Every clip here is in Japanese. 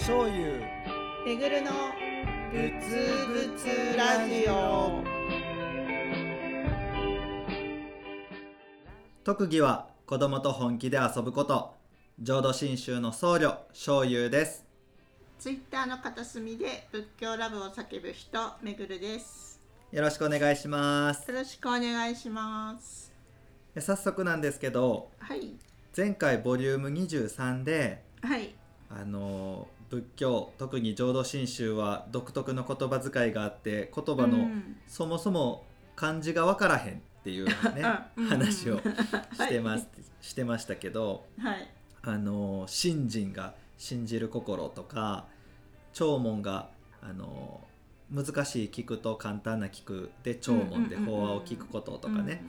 醤油。めぐるのぶつぶつラジオ。特技は子供と本気で遊ぶこと。浄土真宗の僧侶醤油です。ツイッターの片隅で仏教ラブを叫ぶ人めぐるです。よろしくお願いします。よろしくお願いします。早速なんですけどはい。前回ボリューム23ではい。あの仏教特に浄土真宗は独特の言葉遣いがあって言葉の、うん。そもそも漢字が分からへんっていうね うん。話を してます、してましたけどはい。あの信心が信じる心とか聴聞があの難しい聞くと簡単な聞くで聴聞で法話を聞くこととかね、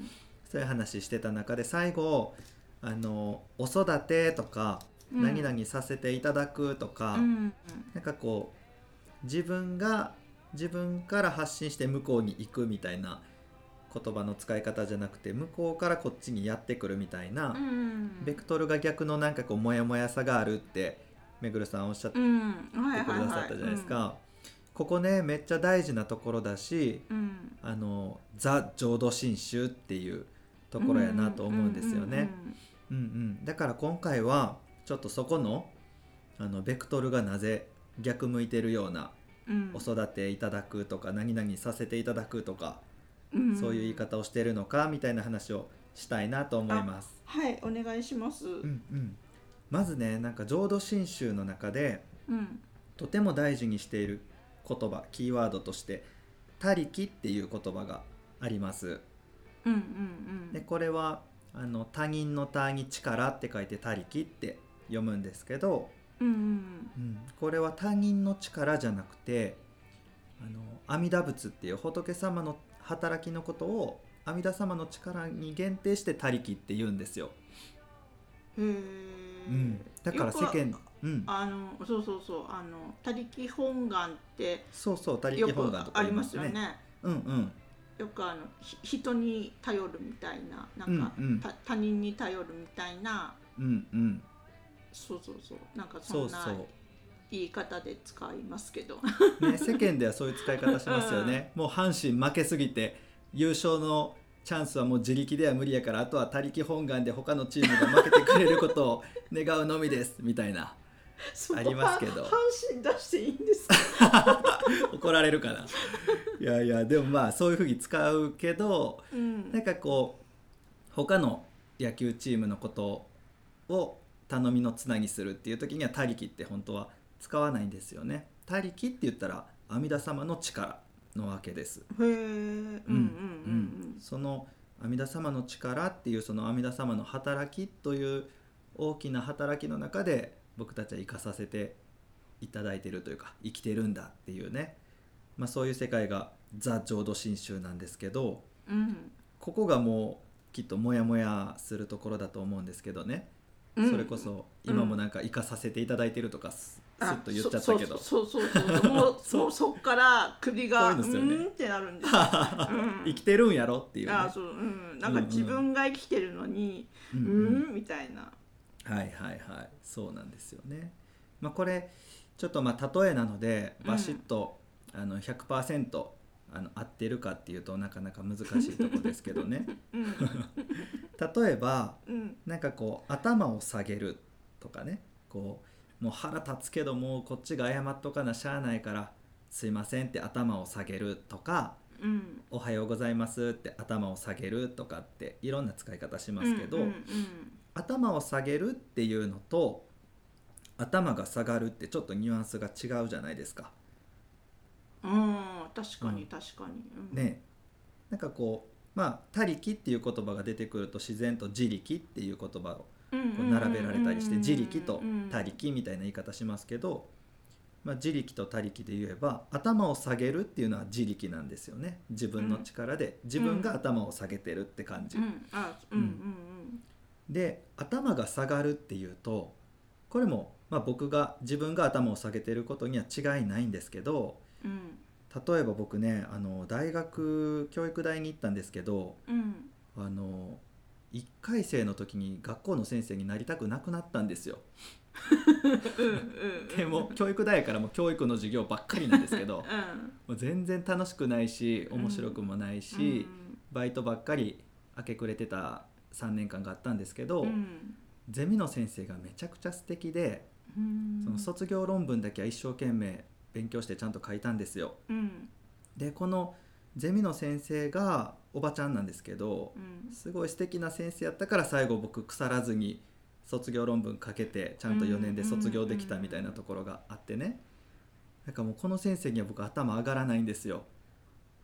そういう話してた中で最後あのお育てとか、うん何々させていただくとか、うん。なんかこう自分が自分から発信して向こうに行くみたいな言葉の使い方じゃなくて向こうからこっちにやってくるみたいな、うんベクトルが逆のなんかこうモヤモヤさがあるってめぐるさんおっしゃってくださったじゃないですか。ここねめっちゃ大事なところだしうん。あのザ・浄土真宗っていうところやなと思うんですよね。うんうん、だから今回はちょっとそこのあのベクトルがなぜ逆向いてるようなうん。お育ていただくとか何々させていただくとか、うん。そういう言い方をしてるのかみたいな話をしたいなと思います。はいお願いします。うんうん、まずねなんか浄土真宗の中でうん。とても大事にしている言葉キーワードとして「他力」っていう言葉があります。うんうん。でこれはあの他人の他に力って書いて「他力」って読むんですけど、うんうんうん、これは他人の力じゃなくてあの阿弥陀仏っていう仏様の働きのことを阿弥陀様の力に限定して「他力」って言うんですよ。うん、だから世間、うん、あのそうそうそうあの他力本願ってそうそう「他よ力本く願」とかあります。よね。うんうん。よくあのひ人に頼るみたいななんか、うんうん。た他人に頼るみたいな。うんうんそうそうそう。なんかそんなそうそう言い方で使いますけど。ね、世間ではそういう使い方しますよね、もう阪神負けすぎて優勝のチャンスはもう自力では無理やからあとは他力本願で他のチームが負けてくれることを願うのみですみたいな。ありますけど。は阪神出していいんですか？怒られるかな。いやいやでもまあそういうふうに使うけどうん。なんかこう他の野球チームのことを頼みのつなぎするっていう時には他力って本当は使わないんですよね。他力って言ったら阿弥陀様の力のわけです。へえ。うんうんうんその阿弥陀様の力っていうその阿弥陀様の働きという大きな働きの中で僕たちは生かさせていただいてるというか生きてるんだっていうね、まあ、そういう世界がザ・浄土真宗なんですけどうん。うんここがもうきっとモヤモヤするところだと思うんですけどね、うんそれこそ今もなんか生かさせていただいてるとかすっと言っちゃったけど。そうそうそうそうそう。もう そうそっから首がそうんってなるんですよ、うん。生きてるんやろっていうね。あそううん。なんか自分が生きてるのにううん。うんみたいな。はいはいはい。そうなんですよね。まあ、これちょっとまあ例えなのでうんバシッと、あの100%あの合ってるかっていうとなかなか難しいとこですけどね。うん。例えばうん。なんかこう頭を下げるとかね。こうもう腹立つけどもうこっちが謝っとかなしゃあないからすいませんって頭を下げるとかうん。おはようございますって頭を下げるとかっていろんな使い方しますけど、うんうん頭を下げるっていうのと頭が下がるってちょっとニュアンスが違うじゃないですか。うんうん確かうん。に確かに、うん。ね。なんかこうまあ「他力」っていう言葉が出てくると自然と「自力」っていう言葉をこう並べられたりしてうん自力とうん他力みたいな言い方しますけど、まあ、自力と他力で言えば頭を下げるっていうのは自力なんですよね。自分の力で。自分が頭を下げてるって感じ。うん。あうん。うん。で頭が下がるっていうとこれも、まあ、僕が自分が頭を下げてることには違いないんですけどうん。うん例えば僕ねあの大学教育大に行ったんですけどうん。あの1回生の時に学校の先生になりたくなくなったんですよ。うんうんでも教育大学からも教育の授業ばっかりなんですけどうん。もう全然楽しくないし面白くもないし、バイトばっかり明け暮れてた3年間があったんですけど、うん。ゼミの先生がめちゃくちゃ素敵で、うん。その卒業論文だけは一生懸命勉強してちゃんと書いたんですよ。うん。でこのゼミの先生がおばちゃんなんですけどうん。すごい素敵な先生やったから最後僕腐らずに卒業論文書けてちゃんと4年で卒業できたみたいなところがあってね。なんかもうこの先生には僕頭上がらないんですよ。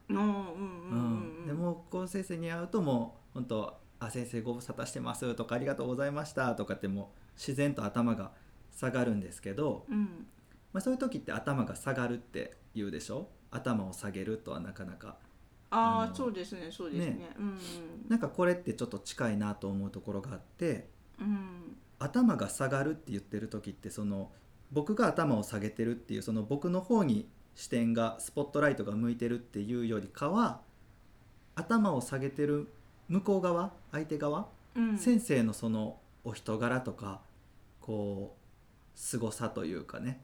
うんでもこの先生に会うともう本当あ先生ご無沙汰してます」とか「ありがとうございました」とかってもう自然と頭が下がるんですけど、うんまあ、そういう時って頭が下がるって言うでしょ？頭を下げるとはなかなか。ああそうですねそうですね。ね。うん。なんかこれってちょっと近いなと思うところがあってうん。頭が下がるって言ってる時ってその僕が頭を下げてるっていうその僕の方に視点がスポットライトが向いてるっていうよりかは頭を下げてる向こう側相手側、うん。先生のそのお人柄とかこう凄さというかね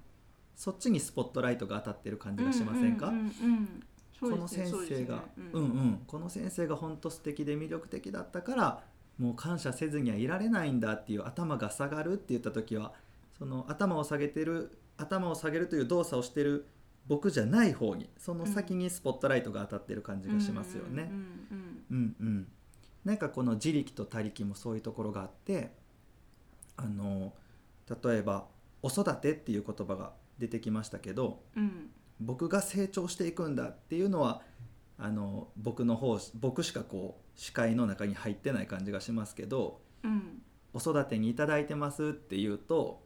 そっちにスポットライトが当たってる感じがしませんか、うううんうん。そこの先そうですね。生が。ううんんうん。この先生が本当素敵で魅力的だったからもう感謝せずにはいられないんだっていう頭が下がるって言った時はその頭を下げてる頭を下げるという動作をしてる僕じゃない方にその先にスポットライトが当たってる感じがしますよね。うんうんなんかこの自力と他力もそういうところがあってあの例えば「子育て」っていう言葉が出てきましたけどうん。うん僕が成長していくんだっていうのはあの僕の方僕しかこう視界の中に入ってない感じがしますけどうん「お育てにいただいてます」っていうと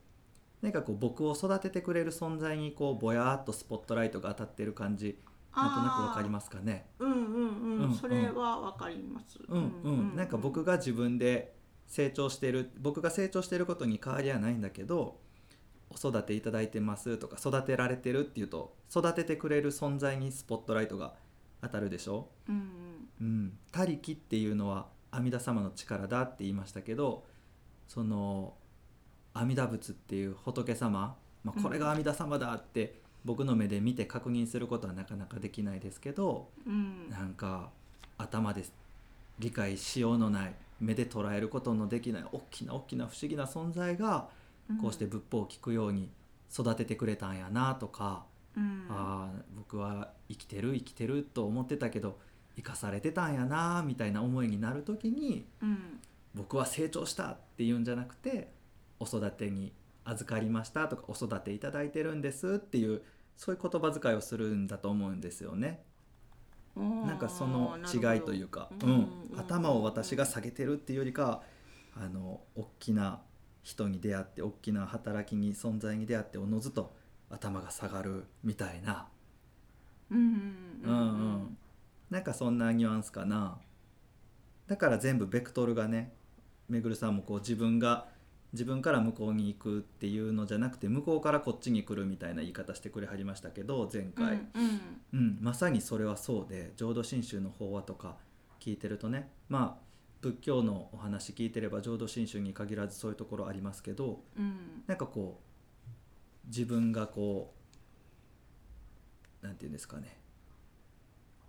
なんかこう僕を育ててくれる存在にこうぼやーっとスポットライトが当たってる感じなんとなくわかりますかね。うんうんうん、うんそれはわかります。うんうん、なんか僕が自分で成長してる僕が成長してることに変わりはないんだけど「お育ていただいてます」とか「育てられてる」っていうと育ててくれる存在にスポットライトが当たるでしょ？うんうん、他力っていうのは阿弥陀様の力だって言いましたけどその阿弥陀仏っていう仏様、まあ、これが阿弥陀様だって僕の目で見て確認することはなかなかできないですけど、うん。なんか頭で理解しようのない目で捉えることのできない大きな大きな不思議な存在がうんこうして仏法を聞くように育ててくれたんやなとか、うん。ああ僕は生きてる生きてると思ってたけど生かされてたんやなみたいな思いになる時にうん。僕は成長したっていうんじゃなくてお育てに預かりましたとかお育ていただいてるんですっていうそういう言葉遣いをするんだと思うんですよね。なんかその違いというか、うん。頭を私が下げてるっていうよりかはあの大きな人に出会って大きな働きに存在に出会っておのずと頭が下がるみたいな、うんうんうんうん、なんかそんなニュアンスかな。だから全部ベクトルがねめぐるさんもこう自分が自分から向こうに行くっていうのじゃなくて向こうからこっちに来るみたいな言い方してくれはりましたけど前回。うんうん。うん、まさにそれはそうで浄土真宗の法話とか聞いてるとねまあ仏教のお話聞いてれば浄土真宗に限らずそういうところありますけどうん。なんかこう自分がこうなんていうんですかね。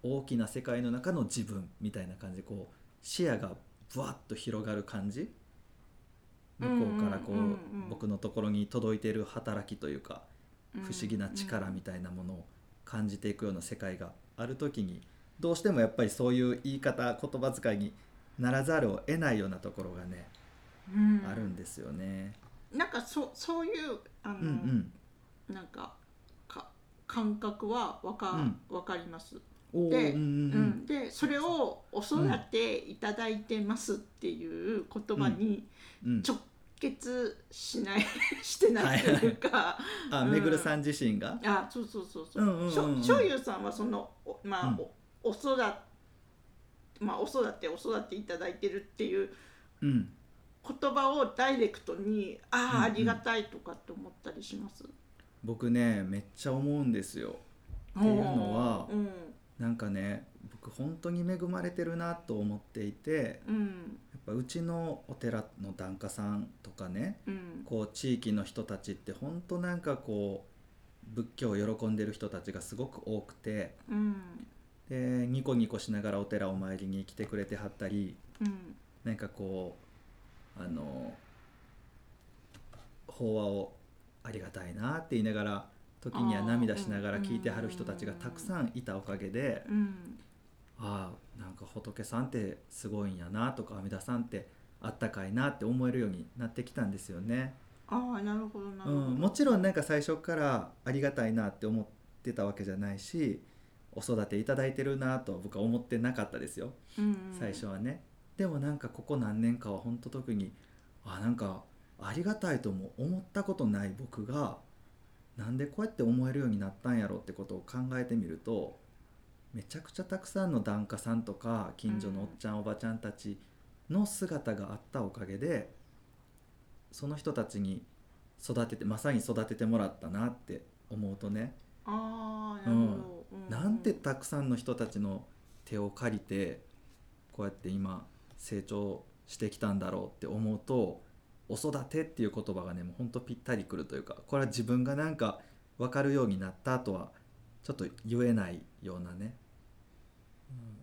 大きな世界の中の自分みたいな感じでこう視野がぶわっと広がる感じ？向こうからこう,、僕のところに届いている働きというかうん。不思議な力みたいなものを感じていくような世界がある時にどうしてもやっぱりそういう言い方言葉遣いにならざるを得ないようなところがね、うん。あるんですよね。なんかそそういうあの、うんうん。なんかか感覚はわか,、わかります。でうんうんうん。でそれを「お育ていただいてます」っていう言葉に直結しない してないというか、あうん。めぐるさん自身が、あそうそうそうそう,、うんうんうんうん。しょゆさんはそのおまあ、うん。おお育まあお育てお育ていただいてるっていううん、言葉をダイレクトにああ、うんうん。ありがたいとかって思ったりします？僕ねめっちゃ思うんですよ。っていうのはうん。なんかね僕本当に恵まれてるなと思っていてうん。やっうちのお寺の檀家さんとかねうん。こう地域の人たちって本当なんかこう仏教を喜んでる人たちがすごく多くてうんでニコニコしながらお寺お参りに来てくれてはったりうん。なんかこうあの法話をありがたいなって言いながら時には涙しながら聞いてはる人たちがたくさんいたおかげでうん。ああなんか仏さんってすごいんやなとか阿弥陀さんってあったかいなって思えるようになってきたんですよね。ああなるほどなるほど、うん、もちろんなんか最初からありがたいなって思ってたわけじゃないしお育ていただいてるなとは僕は思ってなかったですよ。うん最初はね。でもなんかここ何年かは本当特にあなんかありがたいとも思ったことない僕がなんでこうやって思えるようになったんやろってことを考えてみるとめちゃくちゃたくさんの檀家さんとか近所のおっちゃん、おばちゃんたちの姿があったおかげでその人たちに育ててまさに育ててもらったなって思うとね、ああなるほど、うなんてたくさんの人たちの手を借りてこうやって今成長してきたんだろうって思うと「お育て」っていう言葉がねもうほんとぴったりくるというかこれは自分がなんか分かるようになったとはちょっと言えないようなね、うん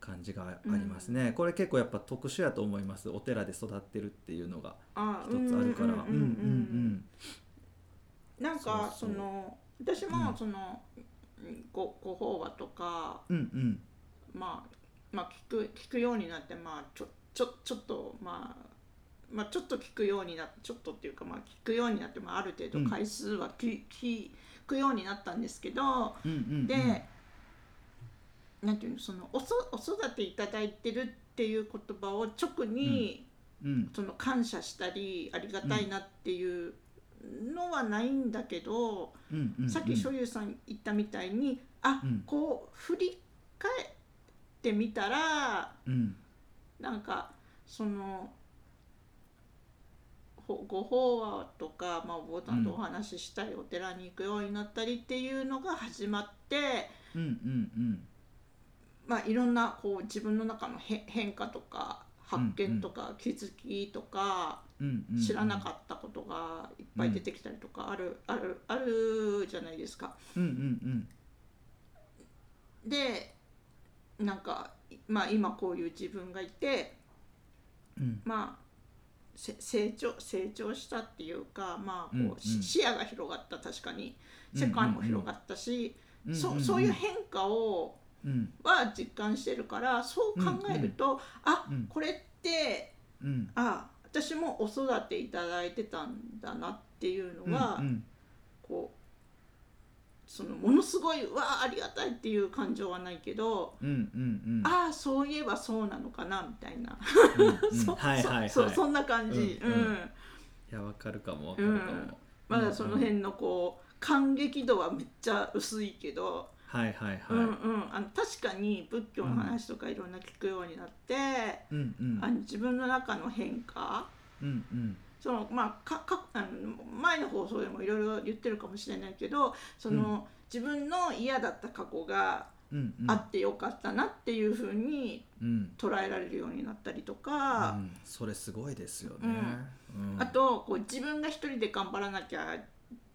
感じがありますね、これ結構やっぱ特殊やと思います。お寺で育ってるっていうのがあ一つあるから。うんうんうんなんかその私うん。もその、ごご法話とか、うんうん。まあ、まあ聞く聞くようになってまあちょちょちょっとまあまあちょっと聞くようになってちょっとっていうかまあ聞くようになって、まあ、ある程うん。度回数は聞,、聞くようになったんですけどうんうんうん。で、なんていうのそのおそお育ていただいてるっていう言葉を直に、うん。その感謝したりありがたいなっていうのはないんだけど、うんうんうん。さっき所有さん言ったみたいにあ、うん。こう振り返ってみたらうん。なんかそのほご法話とか、まあ、お坊さんとお話ししたり、お寺に行くようになったりっていうのが始まって、うんうんうん。まあ、いろんなこう自分の中のへ変化とか発見とか気づきとか、うんうん知らなかったことがいっぱい出てきたりとかある、あるあるじゃないですか。でなんか、まあ、今こういう自分がいてうん。うんまあせ成長成長したっていうか、まあこう視野が広がった確かに。世界も広がったし、うんそそういう変化をうん。は実感してるからそう考えると、あうん。これってうん。あ私もお育ていただいてたんだなっていうのが、うんこうそのものすごいうわあありがたいっていう感情はないけど、うんうんうん。ああそういえばそうなのかなみたいな、うんうん。そんな感じ、ううん。んうん。いやわかるかもわかるかも。まだその辺のこう感激度はめっちゃ薄いけど、はいはいはい。うんうん、あの確かに仏教の話とかいろんな聞くようになって、うんうん。あの自分の中の変化。うんうん。そのまあかかあの前の放送でもいろいろ言ってるかもしれないけどその、自分の嫌だった過去がうんうん。あってよかったなっていうふうにうん。捉えられるようになったりとうか、ん。それすごいですよね。うん。あとこう自分が一人で頑張らなきゃ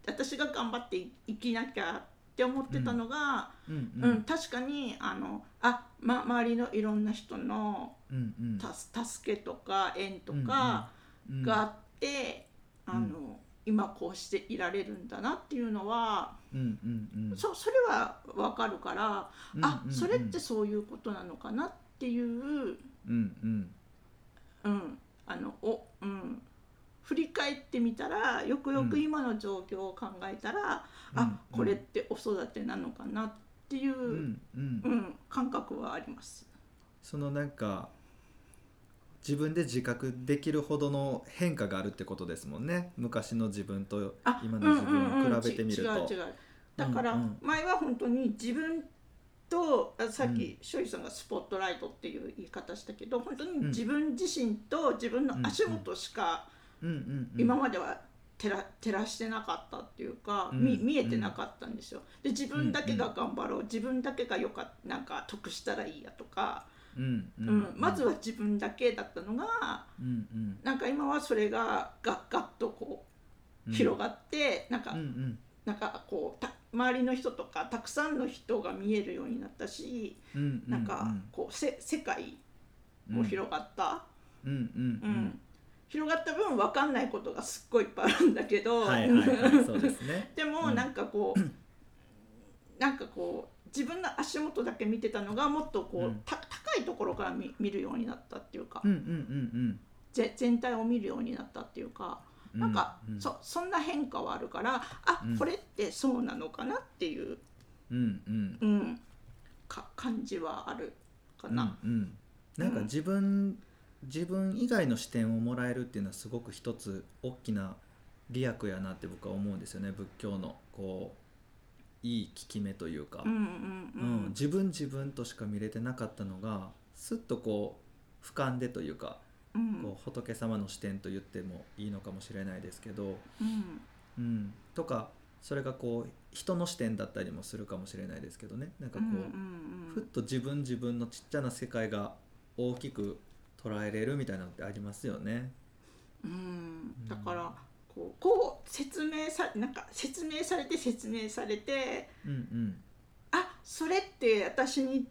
私が頑張って生きなきゃって思ってたのが、うん。うん。確かにあのあ、ま、周りのいろんな人のうんうん。た助けとか縁とかうんがあって、うん。あの今こうしていられるんだなっていうのは、うんうんうん。そそれは分かるから、うんうんうん。あそれってそういうことなのかなっていう、うんうん。うんあのおうん、振り返ってみたらよくよく今の状況を考えたら、うん。あこれってお育てなのかなっていう、ううん。んうん感覚はあります。そのなんか自分で自覚できるほどの変化があるってことですもんね。昔の自分とあ今の自分うんうんうんを比べてみると。違う違う。だからうんうん。前は本当に自分とあさっうん。き庄司さんがスポットライトっていう言い方したけど本当にん。自分自身と自分の足元しかうんうんうん。今までは照ら照らしてなかったっていうか、うん。み見えてなかったんですよ。で自分だけが頑張ろう自分だけがよかなんか得したらいいやとか、うんううん。まずは自分だけだったのがうんうん。なんか今はそれがガッガッとこう広がって、なんか、うんうん。なんかこうた周りの人とかたくさんの人が見えるようになったし、うんうんなんかこうせ世界うんも広がった、うんうん。うん広がった分分かんないことがすっごいいっぱいあるんだけど、はいはいはいそうですね。でもうん。なんかこう、なんかこう自分の足元だけ見てたのがもっとこう、うん。た高いところから見見るようになったっていうか、うんうんうんぜ全体を見るようになったっていうか、うんなんか、うんそそんな変化はあるからあ、うん。これってそうなのかなっていう、うんうん。うん、か感じはあるかな。うんうん、なんか自分、自分以外の視点をもらえるっていうのはすごく一つ大きな利益やなって僕は思うんですよね。仏教のこういい効き目というか、うんうんうん。自分自分としか見れてなかったのがすっとこう俯瞰でというか、うん。こう仏様の視点と言ってもいいのかもしれないですけど、うん。うん、とかそれがこう人の視点だったりもするかもしれないですけどね。なんかこう、ふっと自分自分のちっちゃな世界が大きく捉えれるみたいなのってありますよね。うん。だからこうこう説明さなんか説明されて説明されてうんうん。あそれって私に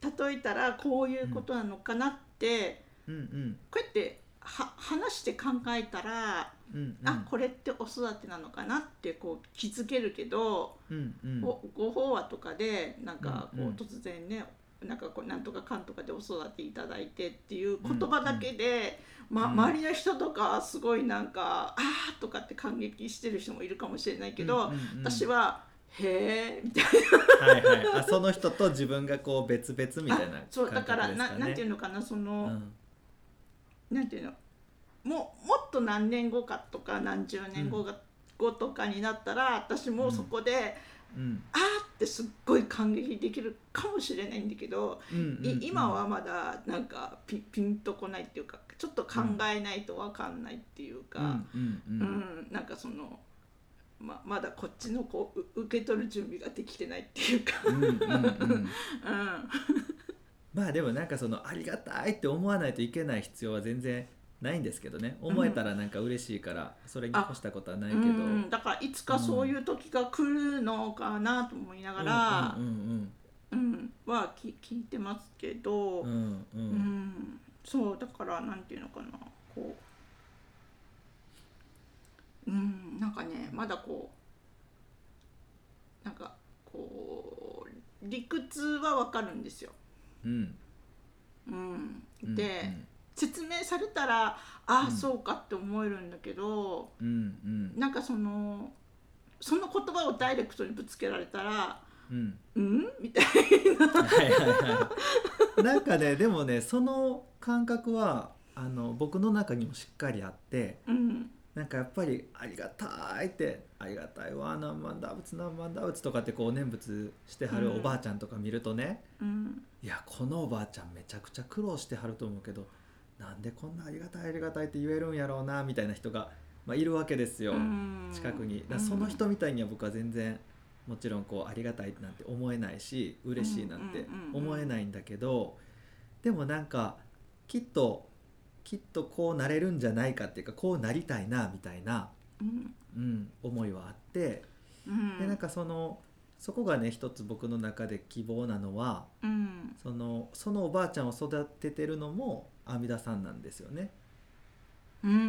例えたらこういうことなのかなって、うんうん。こうやっては話して考えたら、うんうん。あこれってお育てなのかなってこう気づけるけど、うんうん。ごご法話とかでなんかこう、うん。うん突然ねなんかこうなんとかかんとかでお育ていただいてっていう言葉だけで、ま、うん周りの人とかすごいなんか「あー」とかって感激してる人もいるかもしれないけど、うんうんうん。私は「へえ」みたいはいはい。あ その人と自分がこう別々みなたいなあそうだからななんていうのかなその、うん。なんていうのもうもっと何年後かとか何十年後が、後とかになったら私もそこで、うん。あーってすっごい感激できるかもしれないんだけど、うんうんい今はまだなんかピピンとこないっていうかちょっと考えないと分かんないっていううんか、うんううんんなんかそのままだこっちのこうう受け取る準備ができてないっていうか、うんうんうん。うん。まあでもなんかそのありがたいって思わないといけない必要は全然ないんですけどね。思えたらなんか嬉しいからそれに越したことはないけど、うん。だからいつかそういう時が来るのかなと思いながら、うんうんうんはき聞いてますけど、うんうん。うん。ううんんそうだからなんていうのかな。こううんなんかねまだこうなんかこう理屈はわかるんですよ。うん。うん、うんで、説明されたらああ、うん。そうかって思えるんだけどうんうん。なんかそのその言葉をダイレクトにぶつけられたらうん「うん?」みたいはいはいはい。なんかねでもねその感覚はあの僕の中にもしっかりあってな。うん。なんかやっぱり「ありがたい」って「ありがたいわ何万打仏何万打仏」とかってこう念仏してはるうん。おばあちゃんとか見るとね、うん。いやこのおばあちゃんめちゃくちゃ苦労してはると思うけどなんでこんなありがたいありがたいって言えるんやろうなみたいな人が、まあ、いるわけですよ、うん。近くに。だその人みたいには僕は全然もちろんこうありがたいなんて思えないし嬉しいなんて思えないんだけどでもなんかきっときっとこうなれるんじゃないかっていうかこうなりたいなみたいな、うん。うん、思いはあってうん。でなんかそのそこがね一つ僕の中で希望なのはうん。そのそのおばあちゃんを育ててるのも阿弥陀さんなんですよね。うんうんうんう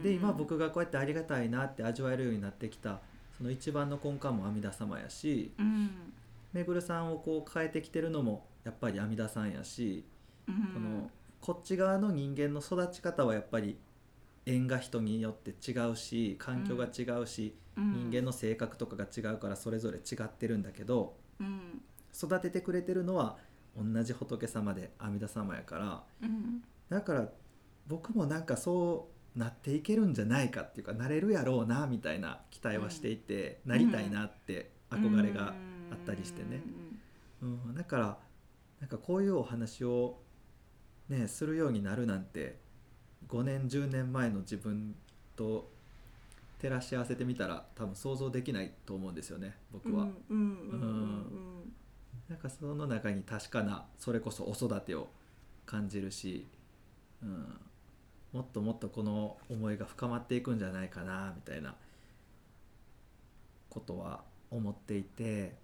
んで今僕がこうやってありがたいなって味わえるようになってきたその一番の根幹も阿弥陀様やしうん。めぐるさんをこう変えてきてるのもやっぱり阿弥陀さんやし、うん。このこっち側の人間の育ち方はやっぱり縁が人によって違うし環境が違うし、人間の性格とかが違うからそれぞれ違ってるんだけどうん。育ててくれてるのは同じ仏様で阿弥陀様やから。うん。だから僕もなんかそうなっていけるんじゃないかっていうかなれるやろうなみたいな期待はしていて、なりたいなって憧れがあったりしてね、うん、だからなんかこういうお話をねするようになるなんて5年10年前の自分と照らし合わせてみたら多分想像できないと思うんですよね僕は。うんうんうんうんなんかその中に確かなそれこそお育てを感じるし、うん、もっともっとこの思いが深まっていくんじゃないかなみたいなことは思っていて。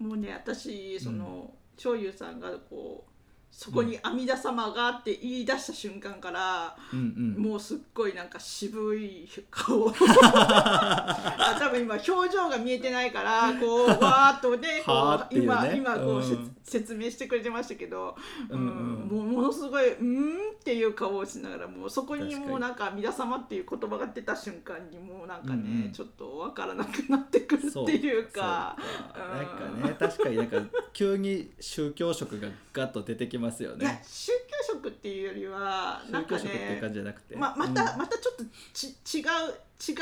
もうね私その長優さんがこうそこに阿弥陀様がって言い出した瞬間から、うんうん。もうすっごいなんか渋い顔。あ 多分今表情が見えてないから こうわーっとね こはーっていうね。今今こう、説明してくれてましたけど、うんうん。もうものすごい「うん?」っていう顔をしながらもうそこにもうなんか「阿弥陀様」っていう言葉が出た瞬間にもうなんかね、ちょっとわからなくなってくるっていうか。そううん。なんかね確かになんか急に宗教色がガッと出てきますよね。宗教色っていうよりはなんか宗教色っていうね感じじゃなくて。ままた、またちょっとち違う違う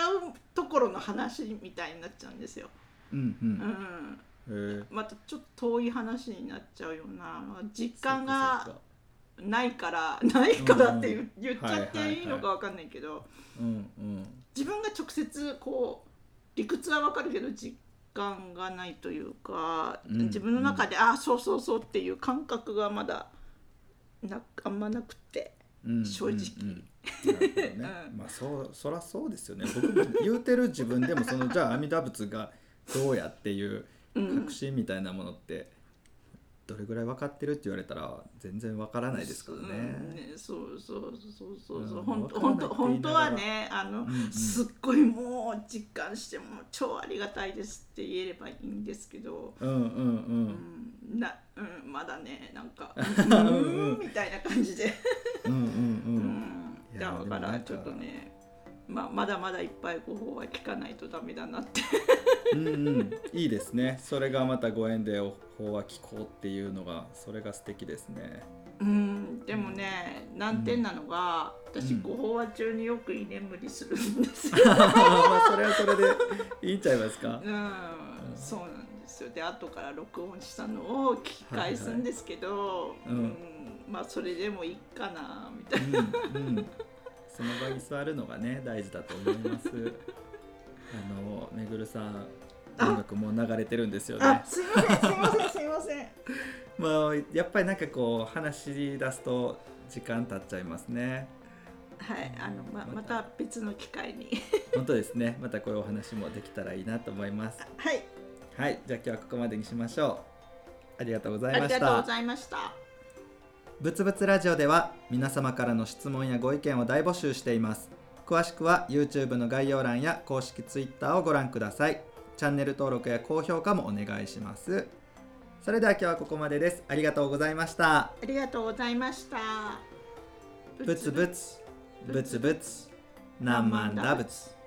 ところの話みたいになっちゃうんですよ。うんううん。ん、うんまたちょっと遠い話になっちゃうような。実感がないからないからって言,、っちゃっていいのかわかんないけど、そうかうんうん。自分が直接こう理屈はわかるけど実感がないというか、うん自分の中で、ああそうそうそうっていう感覚がまだなあんまなくて。うん正直まあそうそらそうですよね。僕も言うてる自分でもそのじゃあ阿弥陀仏がどうやっていううん。確信みたいなものってどれぐらい分かってるって言われたら全然分からないですからうんね。ね。そうそうそうそう。そううん本当本当本当はねあの、うん。うん。すっごいもう実感しても超ありがたいですって言えればいいんですけど、うんうんうん。うんなうん、まだねなんかんう うんんみたいな感じで、うんうんううん。だからちょっとねまあ、まだまだいっぱいご報は聞かないとダメだなって。うんうんいいですね。それがまたご縁でお法は聞こうっていうのがそれが素敵ですね。うんでもね難点なのが、私うんご法話中によく居眠りするんですよ。まあそれはそれでいいんちゃいますか？うん、そうなんですよ。で後から録音したのを聞き返すんですけど、いはい。うん。まあそれでもいいかなみたいうんうん、その場に座るのがね大事だと思います。あのめぐるさんあ音楽もう流れてるんですよね。すいませんすいませんすいません。まあやっぱりなんかこう話し出すと時間経っちゃいますね。はいあのままた別の機会に 本当ですね。またこういうお話もできたらいいなと思います。はいはい、じゃあ今日はここまでにしましょう。ありがとうございあました。りがとうございました。ぶつぶつラジオでは皆様からの質問やご意見を大募集しています。詳しくは YouTube の概要欄や公式 Twitter をご覧ください。チャンネル登録や高評価もお願いします。それでは今日はここまでです。ありがとうございました。ありがとうございました。ぶつぶつ、ぶつぶつ、何万打仏。